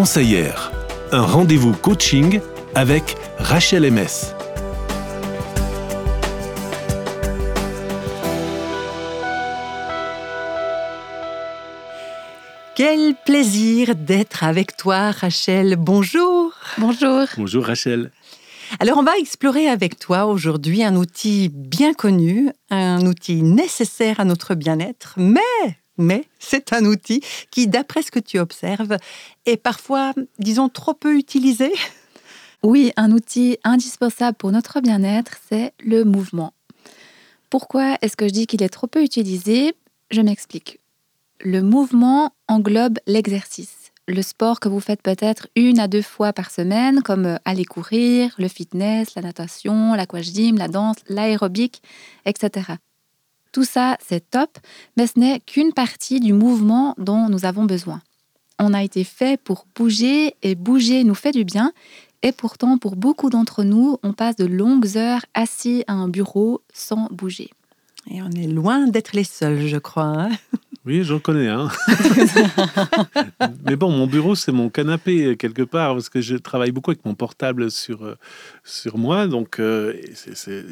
conseillère. Un rendez-vous coaching avec Rachel MS. Quel plaisir d'être avec toi, Rachel. Bonjour. Bonjour. Bonjour, Rachel. Alors, on va explorer avec toi aujourd'hui un outil bien connu, un outil nécessaire à notre bien-être, mais, mais c'est un outil qui, d'après ce que tu observes, est parfois, disons, trop peu utilisé. Oui, un outil indispensable pour notre bien-être, c'est le mouvement. Pourquoi est-ce que je dis qu'il est trop peu utilisé? Je m'explique. Le mouvement englobe l'exercice, le sport que vous faites peut-être une à deux fois par semaine, comme euh, aller courir, le fitness, la natation, l'aquagym, la danse, l'aérobic, etc. Tout ça, c'est top, mais ce n'est qu'une partie du mouvement dont nous avons besoin. On a été fait pour bouger et bouger nous fait du bien. Et pourtant, pour beaucoup d'entre nous, on passe de longues heures assis à un bureau sans bouger. Et on est loin d'être les seuls, je crois. Hein. Oui, j'en connais un. Mais bon, mon bureau, c'est mon canapé quelque part, parce que je travaille beaucoup avec mon portable sur, euh, sur moi. Donc, euh,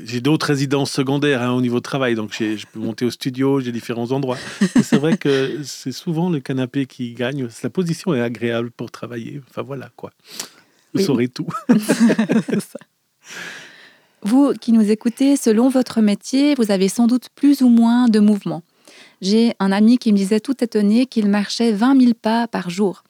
j'ai d'autres résidences secondaires hein, au niveau de travail. Donc, je peux monter au studio, j'ai différents endroits. C'est vrai que c'est souvent le canapé qui gagne. La position est agréable pour travailler. Enfin, voilà, quoi. Vous saurez tout. Vous qui nous écoutez, selon votre métier, vous avez sans doute plus ou moins de mouvements. J'ai un ami qui me disait tout étonné qu'il marchait 20 000 pas par jour.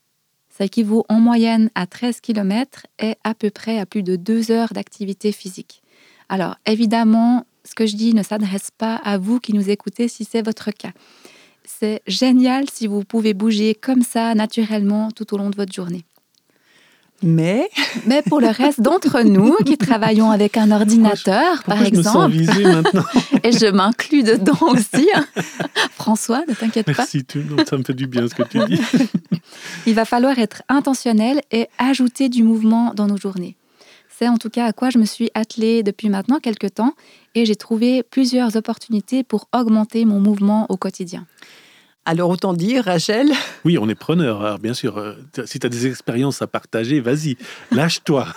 Ça équivaut en moyenne à 13 km et à peu près à plus de 2 heures d'activité physique. Alors évidemment, ce que je dis ne s'adresse pas à vous qui nous écoutez si c'est votre cas. C'est génial si vous pouvez bouger comme ça naturellement tout au long de votre journée. Mais Mais pour le reste d'entre nous qui travaillons avec un ordinateur, par exemple, je me sens maintenant et je m'inclus dedans aussi, hein. François, ne t'inquiète pas. Merci, ça me fait du bien ce que tu dis. Il va falloir être intentionnel et ajouter du mouvement dans nos journées. C'est en tout cas à quoi je me suis attelée depuis maintenant quelques temps et j'ai trouvé plusieurs opportunités pour augmenter mon mouvement au quotidien. Alors autant dire, Rachel Oui, on est preneur. Alors, bien sûr, euh, si tu as des expériences à partager, vas-y, lâche-toi.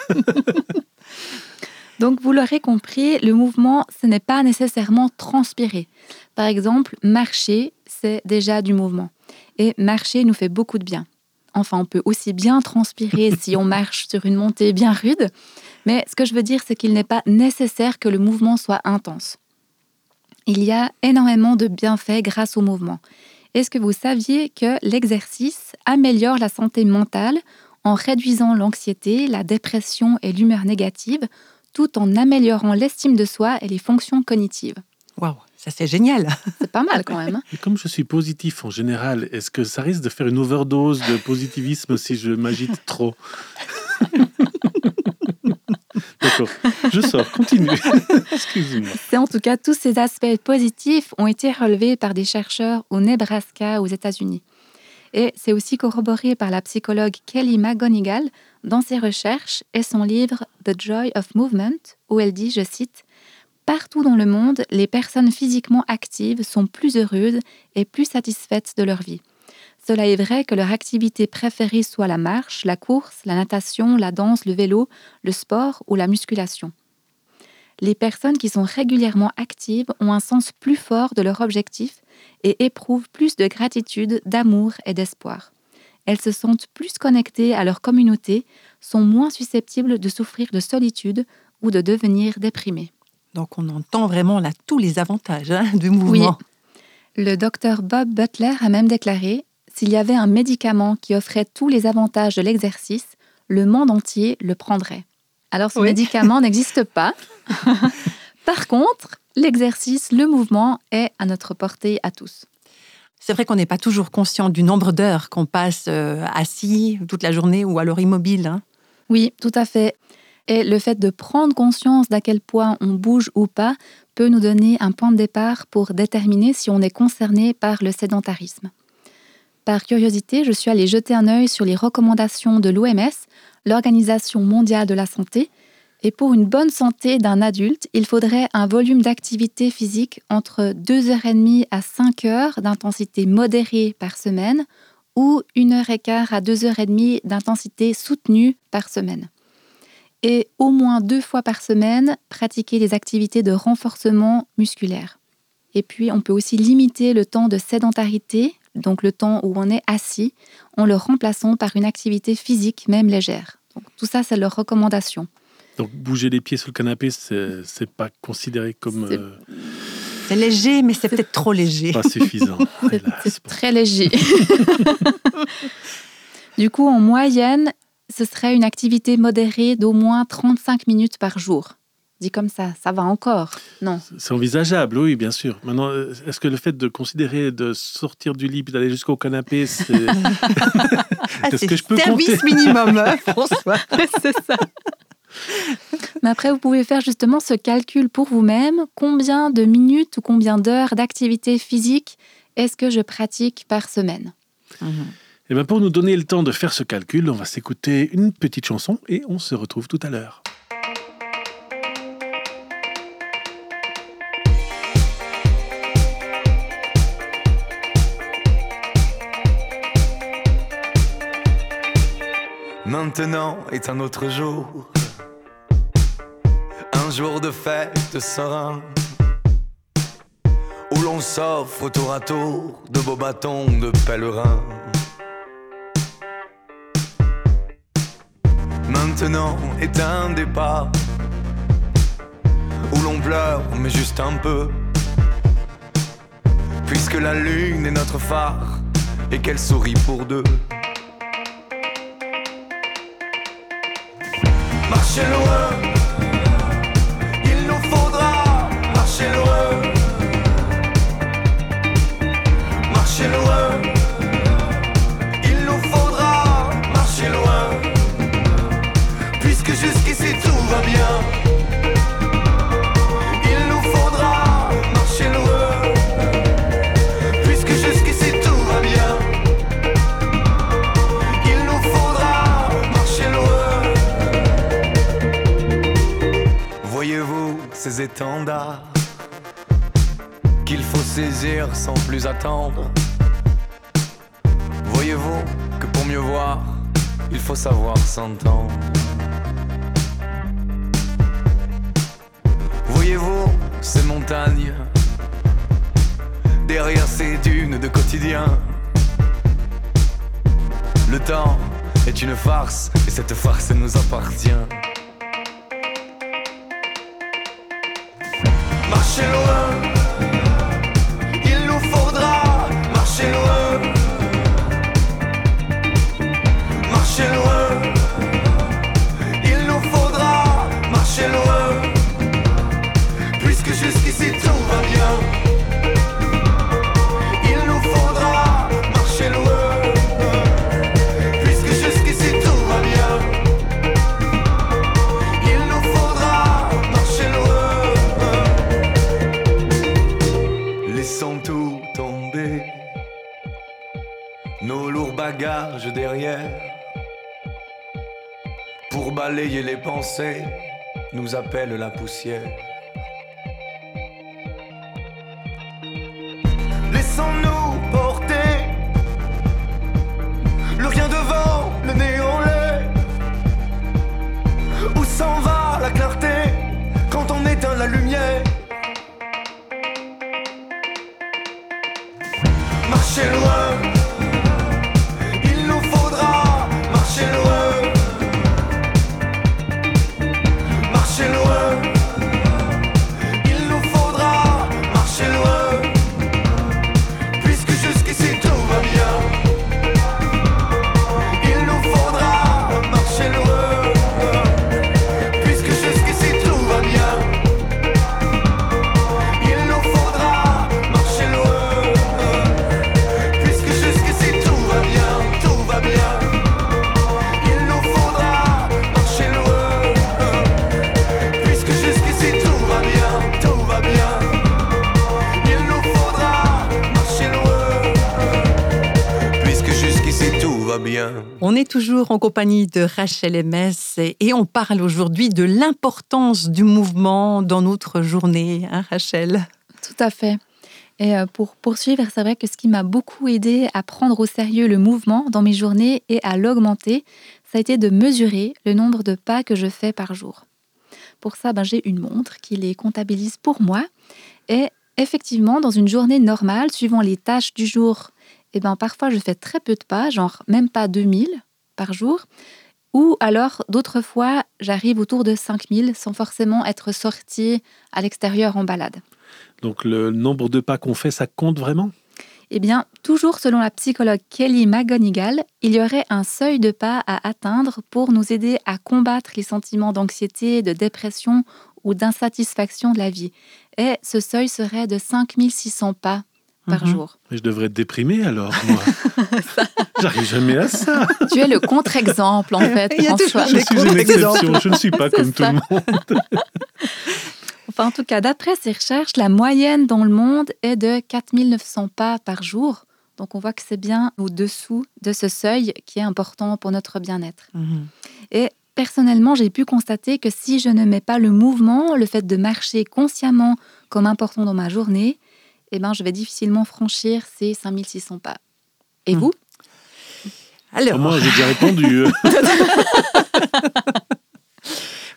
Donc vous l'aurez compris, le mouvement, ce n'est pas nécessairement transpirer. Par exemple, marcher, c'est déjà du mouvement. Et marcher nous fait beaucoup de bien. Enfin, on peut aussi bien transpirer si on marche sur une montée bien rude. Mais ce que je veux dire, c'est qu'il n'est pas nécessaire que le mouvement soit intense. Il y a énormément de bienfaits grâce au mouvement. Est-ce que vous saviez que l'exercice améliore la santé mentale en réduisant l'anxiété, la dépression et l'humeur négative, tout en améliorant l'estime de soi et les fonctions cognitives? Waouh, ça c'est génial. C'est pas mal quand même. Hein. et comme je suis positif en général, est-ce que ça risque de faire une overdose de positivisme si je m'agite trop? D'accord, je sors, continue. Excusez-moi. C'est en tout cas tous ces aspects positifs ont été relevés par des chercheurs au Nebraska aux États-Unis. Et c'est aussi corroboré par la psychologue Kelly McGonigal dans ses recherches et son livre The Joy of Movement, où elle dit, je cite, Partout dans le monde, les personnes physiquement actives sont plus heureuses et plus satisfaites de leur vie. Cela est vrai que leur activité préférée soit la marche, la course, la natation, la danse, le vélo, le sport ou la musculation. Les personnes qui sont régulièrement actives ont un sens plus fort de leur objectif et éprouvent plus de gratitude, d'amour et d'espoir. Elles se sentent plus connectées à leur communauté, sont moins susceptibles de souffrir de solitude ou de devenir déprimées. Donc on entend vraiment là tous les avantages hein, du mouvement. Oui. Le docteur Bob Butler a même déclaré s'il y avait un médicament qui offrait tous les avantages de l'exercice, le monde entier le prendrait. Alors ce médicament n'existe pas. Par contre, l'exercice, le mouvement est à notre portée à tous. C'est vrai qu'on n'est pas toujours conscient du nombre d'heures qu'on passe euh, assis toute la journée ou alors immobile. Hein. oui, tout à fait. Et le fait de prendre conscience d'à quel point on bouge ou pas peut nous donner un point de départ pour déterminer si on est concerné par le sédentarisme. Par curiosité, je suis allée jeter un œil sur les recommandations de l'OMS, l'Organisation mondiale de la santé, et pour une bonne santé d'un adulte, il faudrait un volume d'activité physique entre 2h30 à 5 heures d'intensité modérée par semaine, ou une heure et quart à deux heures et demie d'intensité soutenue par semaine. Et au moins deux fois par semaine, pratiquer des activités de renforcement musculaire. Et puis, on peut aussi limiter le temps de sédentarité, donc le temps où on est assis, en le remplaçant par une activité physique, même légère. Donc, tout ça, c'est leur recommandation. Donc, bouger les pieds sur le canapé, c'est pas considéré comme. C'est euh, léger, mais c'est peut-être trop léger. Pas suffisant. c'est très léger. du coup, en moyenne, ce serait une activité modérée d'au moins 35 minutes par jour dit comme ça, ça va encore. Non. C'est envisageable, oui, bien sûr. Maintenant, euh, est-ce que le fait de considérer de sortir du lit et d'aller jusqu'au canapé, c'est. Ah, est-ce que je peux service minimum, hein, François C'est ça. Mais après, vous pouvez faire justement ce calcul pour vous-même. Combien de minutes ou combien d'heures d'activité physique est-ce que je pratique par semaine? Et eh bien Pour nous donner le temps de faire ce calcul, on va s'écouter une petite chanson et on se retrouve tout à l'heure. Maintenant est un autre jour, un jour de fête serein, où l'on s'offre tour à tour de beaux bâtons de pèlerins. Maintenant est un départ, où l'on pleure, mais juste un peu, puisque la lune est notre phare et qu'elle sourit pour deux. Marcher qu'il faut saisir sans plus attendre. Voyez-vous que pour mieux voir, il faut savoir s'entendre. Voyez-vous ces montagnes derrière ces dunes de quotidien? Le temps est une farce et cette farce nous appartient. Marcher balayer les pensées, nous appelle la poussière. On est toujours en compagnie de Rachel Emes et on parle aujourd'hui de l'importance du mouvement dans notre journée, hein, Rachel? Tout à fait. Et euh, pour poursuivre, c'est vrai que ce qui m'a beaucoup aidé à prendre au sérieux le mouvement dans mes journées et à l'augmenter, ça a été de mesurer le nombre de pas que je fais par jour. Pour ça, ben, j'ai une montre qui les comptabilise pour moi. Et effectivement, dans une journée normale, suivant les tâches du jour, eh ben, parfois je fais très peu de pas, genre même pas 2000 par jour. Ou alors, d'autres fois, j'arrive autour de 5000 sans forcément être sortie à l'extérieur en balade. Donc le nombre de pas qu'on fait, ça compte vraiment? Eh bien, toujours selon la psychologue Kelly McGonigal, il y aurait un seuil de pas à atteindre pour nous aider à combattre les sentiments d'anxiété, de dépression ou d'insatisfaction de la vie. Et ce seuil serait de 5600 pas par Mhm. jour. Mais je devrais être déprimé alors, moi. J'arrive jamais à ça. Tu es le contre-exemple, en fait, Il y a François. toujours Je suis une exception. Je ne suis pas comme tout le monde. Enfin, en tout cas, d'après ces recherches, la moyenne dans le monde est de 4900 pas par jour. Donc, on voit que c'est bien au-dessous de ce seuil qui est important pour notre bien-être. Mhm. Et personnellement, j'ai pu constater que si je ne mets pas le mouvement, le fait de marcher consciemment comme important dans ma journée, eh ben, je vais difficilement franchir ces 5600 pas. Et Hmm. vous? Alors, Moi, j'ai déjà répondu.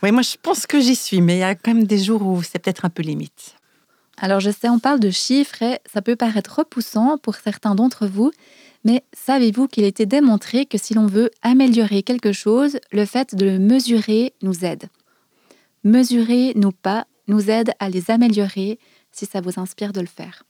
oui, moi je pense que j'y suis, mais il y a quand même des jours où c'est peut-être un peu limite. Alors je sais, on parle de chiffres et ça peut paraître repoussant pour certains d'entre vous, mais savez-vous qu'il a été démontré que si l'on veut améliorer quelque chose, le fait de le mesurer nous aide. Mesurer nos pas nous aide à les améliorer si ça vous inspire de le faire.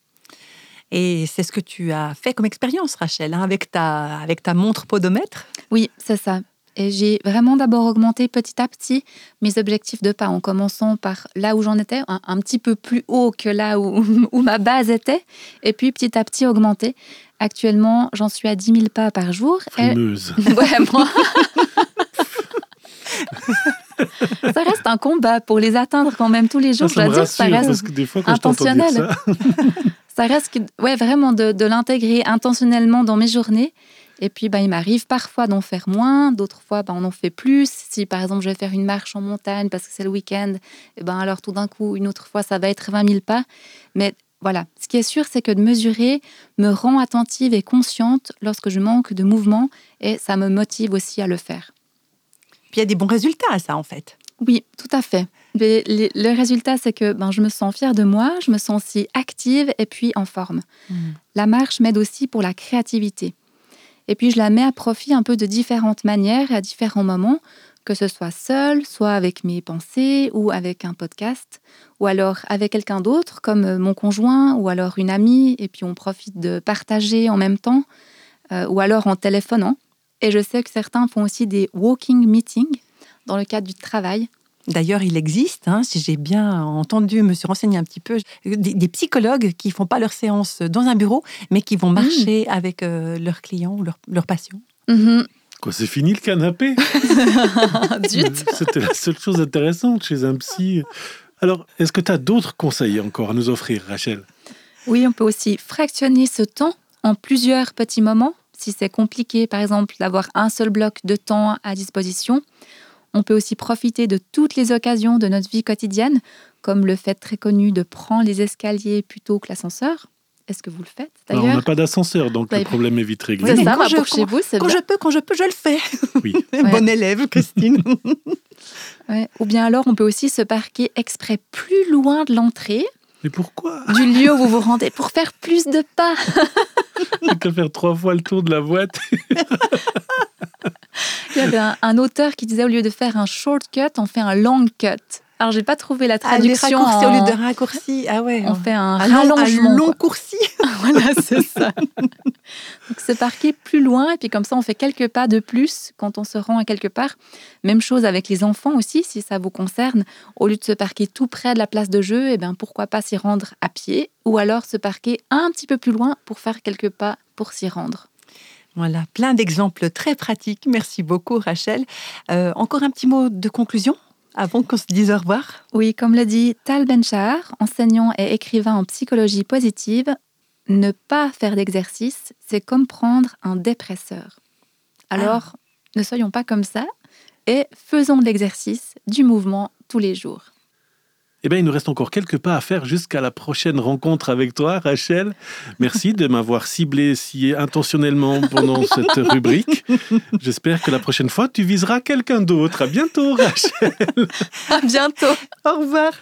Et c'est ce que tu as fait comme expérience, Rachel, hein, avec, ta, avec ta montre podomètre? Oui, c'est ça. Et j'ai vraiment d'abord augmenté petit à petit mes objectifs de pas en commençant par là où j'en étais, un, un petit peu plus haut que là où, où ma base était, et puis petit à petit augmenté. Actuellement, j'en suis à 10 000 pas par jour. Et- Frimeuse. Ouais, moi. ça reste un combat pour les atteindre quand même tous les jours. Ça, ça je dois dire, ça reste parce que des fois, quand je t'entends dire intentionnel. ça, ça reste ouais, vraiment de, de l'intégrer intentionnellement dans mes journées. Et puis, bah, il m'arrive parfois d'en faire moins, d'autres fois, bah, on en fait plus. Si par exemple, je vais faire une marche en montagne parce que c'est le week-end, et ben, alors tout d'un coup, une autre fois, ça va être 20 000 pas. Mais voilà, ce qui est sûr, c'est que de mesurer me rend attentive et consciente lorsque je manque de mouvement et ça me motive aussi à le faire. Puis il y a des bons résultats à ça, en fait. Oui, tout à fait. Mais le résultat, c'est que ben, je me sens fière de moi, je me sens aussi active et puis en forme. La marche m'aide aussi pour la créativité. Et puis je la mets à profit un peu de différentes manières et à différents moments, que ce soit seule, soit avec mes pensées ou avec un podcast, ou alors avec quelqu'un d'autre comme euh, mon conjoint ou alors une amie, et puis on profite de partager en même temps, euh, ou alors en téléphonant. Et je sais que certains font aussi des walking meetings dans le cadre du travail. D'ailleurs, il existe, hein, si j'ai bien entendu, me suis renseignée un petit peu, des, des psychologues qui font pas leur séance dans un bureau, mais qui vont marcher avec euh, leurs clients ou leurs leurs patients. Mhm. quoi, c'est fini le canapé? C'était la seule chose intéressante chez un psy. Alors, est-ce que tu as d'autres conseils encore à nous offrir, Rachel? Oui, on peut aussi fractionner ce temps en plusieurs petits moments. Si c'est compliqué, par exemple, d'avoir un seul bloc de temps à disposition, on peut aussi profiter de toutes les occasions de notre vie quotidienne, comme le fait très connu de prendre les escaliers plutôt que l'ascenseur. Est-ce que vous le faites Alors, On n'a d'ailleurs pas d'ascenseur, donc Bah, le problème est vite réglé. C'est ça, quand je- pour chez vous, c'est Quand bien. je peux, quand je peux, je le fais. Oui. Bonne élève, Christine. Ouais. Ou bien alors, on peut aussi se parquer exprès plus loin de l'entrée Mais pourquoi? Du lieu où vous vous rendez pour faire plus de pas. J'ai qu'à faire trois fois le tour de la boîte. Il y avait un, un auteur qui disait au lieu de faire un shortcut, on fait un long cut. Alors, j'ai pas trouvé la Ah, traduction. raccourcis en- au lieu de raccourcis. Ah ouais. On fait un, un long, un rallongement. long quoi. coursi. voilà, c'est ça. Donc, c'est parquer plus loin et puis comme ça, on fait quelques pas de plus quand on se rend à quelque part. Même chose avec les enfants aussi, si ça vous concerne. Au lieu de se parquer tout près de la place de jeu, eh bien, pourquoi pas s'y rendre à pied ou alors se parquer un petit peu plus loin pour faire quelques pas pour s'y rendre. Voilà, plein d'exemples très pratiques. Merci beaucoup, Rachel. Euh, encore un petit mot de conclusion? Avant qu'on se dise au revoir. Oui, comme l'a dit Tal Benchar, enseignant et écrivain en psychologie positive, ne pas faire d'exercice, c'est comme prendre un dépresseur. Alors, ne soyons pas comme ça et faisons de l'exercice, du mouvement tous les jours. Eh bien, il nous reste encore quelques pas à faire jusqu'à la prochaine rencontre avec toi, Rachel. Merci de m'avoir ciblé si intentionnellement pendant cette rubrique. J'espère que la prochaine fois, tu viseras quelqu'un d'autre. À bientôt, Rachel. À bientôt. Au revoir.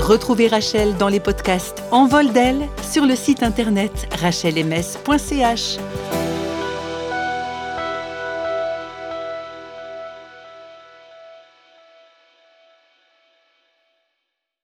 Retrouvez Rachel dans les podcasts En vol d'elle sur le site internet rachelms.ch.